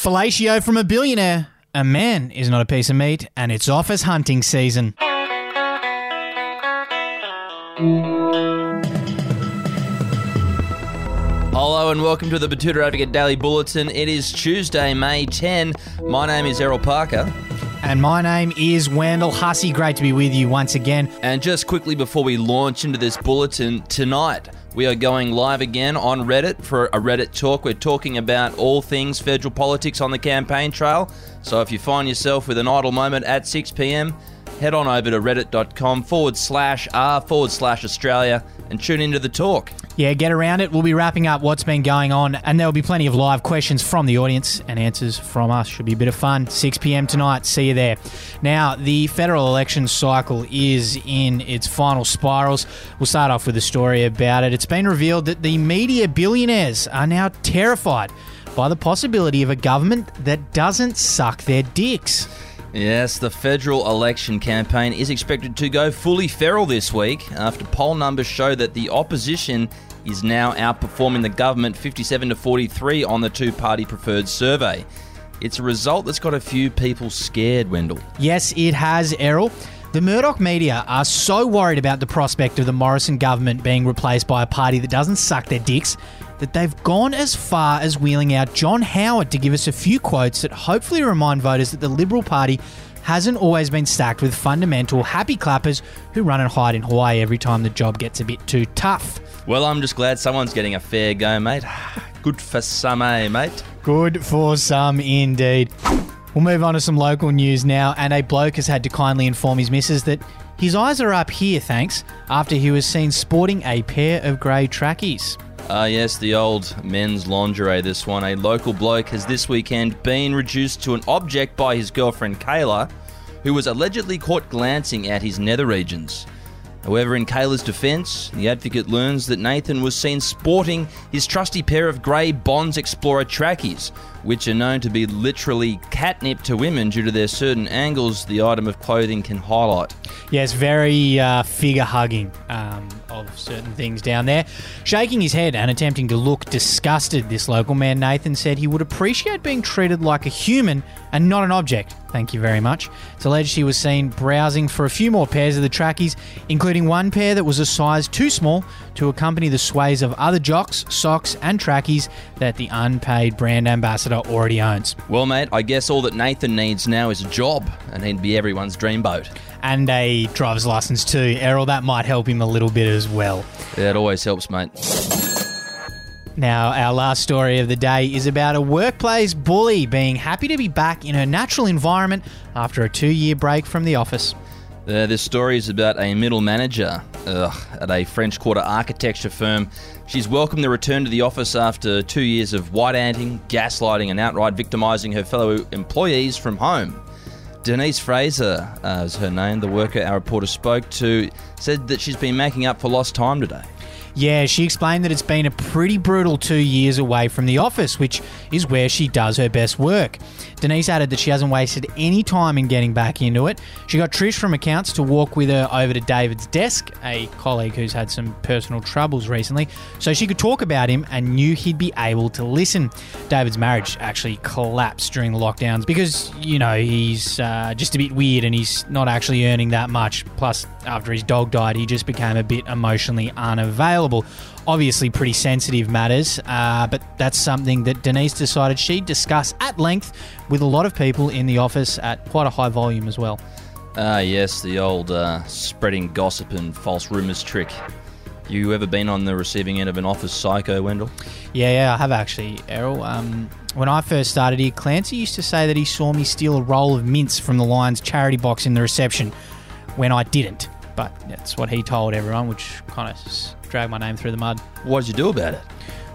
Fellatio from a billionaire. A man is not a piece of meat, and it's office hunting season. Hello and welcome to the Betoota Advocate Daily Bulletin. It is Tuesday, May 10. My name is Errol Parker. And my name is Wendell Hussey. Great to be with you once again. And just quickly before we launch into this bulletin, tonight we are going live again on Reddit for a Reddit talk. We're talking about all things federal politics on the campaign trail. So if you find yourself with an idle moment at 6 p.m., head on over to reddit.com forward slash r forward slash Australia and tune into the talk. Yeah, get around it. We'll be wrapping up what's been going on, and there'll be plenty of live questions from the audience and answers from us. Should be a bit of fun. 6 p.m. tonight. See you there. Now, the federal election cycle is in its final spirals. We'll start off with a story about it. It's been revealed that the media billionaires are now terrified by the possibility of a government that doesn't suck their dicks. Yes, the federal election campaign is expected to go fully feral this week after poll numbers show that the opposition is now outperforming the government 57 to 43 on the two party preferred survey. It's a result that's got a few people scared, Wendell. Yes, it has, Errol. The Murdoch media are so worried about the prospect of the Morrison government being replaced by a party that doesn't suck their dicks that they've gone as far as wheeling out John Howard to give us a few quotes that hopefully remind voters that the Liberal Party hasn't always been stacked with fundamental happy clappers who run and hide in Hawaii every time the job gets a bit too tough. Well, I'm just glad someone's getting a fair go, mate. Good for some, eh, mate? Good for some indeed. We'll move on to some local news now, and a bloke has had to kindly inform his missus that his eyes are up here, thanks, after he was seen sporting a pair of grey trackies. Ah, uh, yes, the old men's lingerie, this one. A local bloke has this weekend been reduced to an object by his girlfriend Kayla, who was allegedly caught glancing at his nether regions. However, in Kayla's defence, the advocate learns that Nathan was seen sporting his trusty pair of grey Bonds Explorer trackies, which are known to be literally catnip to women due to their certain angles the item of clothing can highlight. Yeah, it's very uh, figure hugging um, of certain things down there. Shaking his head and attempting to look disgusted, this local man Nathan said he would appreciate being treated like a human and not an object. Thank you very much. It's alleged he was seen browsing for a few more pairs of the trackies, including one pair that was a size too small to accompany the sways of other jocks, socks, and trackies that the unpaid brand ambassador already owns. Well, mate, I guess all that Nathan needs now is a job, and he'd be everyone's dream boat. And a driver's license too. Errol, that might help him a little bit as well. Yeah, it always helps, mate. Now, our last story of the day is about a workplace bully being happy to be back in her natural environment after a two year break from the office. Uh, this story is about a middle manager ugh, at a French Quarter architecture firm. She's welcomed the return to the office after two years of white anting, gaslighting, and outright victimising her fellow employees from home. Denise Fraser uh, is her name. The worker our reporter spoke to said that she's been making up for lost time today. Yeah, she explained that it's been a pretty brutal two years away from the office, which is where she does her best work. Denise added that she hasn't wasted any time in getting back into it. She got Trish from accounts to walk with her over to David's desk, a colleague who's had some personal troubles recently, so she could talk about him and knew he'd be able to listen. David's marriage actually collapsed during the lockdowns because, you know, he's uh, just a bit weird and he's not actually earning that much. Plus, after his dog died, he just became a bit emotionally unavailable. Obviously, pretty sensitive matters, uh, but that's something that Denise decided she'd discuss at length with a lot of people in the office at quite a high volume as well. Ah, uh, yes, the old uh, spreading gossip and false rumours trick. You ever been on the receiving end of an office psycho, Wendell? Yeah, yeah, I have actually, Errol. Um, when I first started here, Clancy used to say that he saw me steal a roll of mints from the Lions charity box in the reception when I didn't. But that's what he told everyone, which kind of dragged my name through the mud. What did you do about it?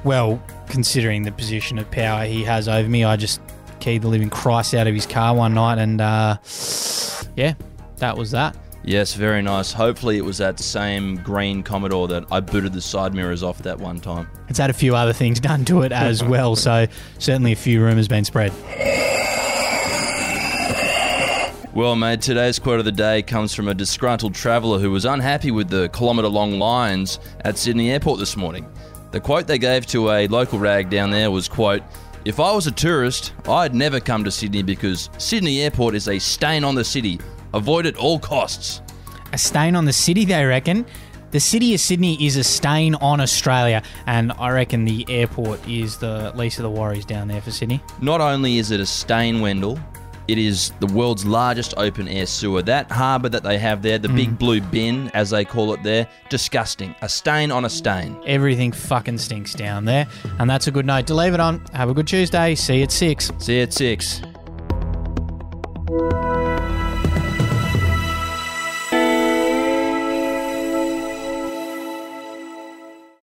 Well, considering the position of power he has over me, I just keyed the living Christ out of his car one night, and uh, yeah, that was that. Yes, very nice. Hopefully, it was that same green Commodore that I booted the side mirrors off that one time. It's had a few other things done to it as well, so certainly a few rumours been spread. Well, mate, today's quote of the day comes from a disgruntled traveller who was unhappy with the kilometre long lines at Sydney Airport this morning. The quote they gave to a local rag down there was, quote, If I was a tourist, I'd never come to Sydney because Sydney Airport is a stain on the city. Avoid at all costs. A stain on the city, they reckon. The city of Sydney is a stain on Australia, and I reckon the airport is the least of the worries down there for Sydney. Not only is it a stain, Wendell, it is the world's largest open air sewer. That harbour that they have there, the big mm. blue bin, as they call it there, disgusting. A stain on a stain. Everything fucking stinks down there, and that's a good note to leave it on. Have a good Tuesday. See you at six. See you at six.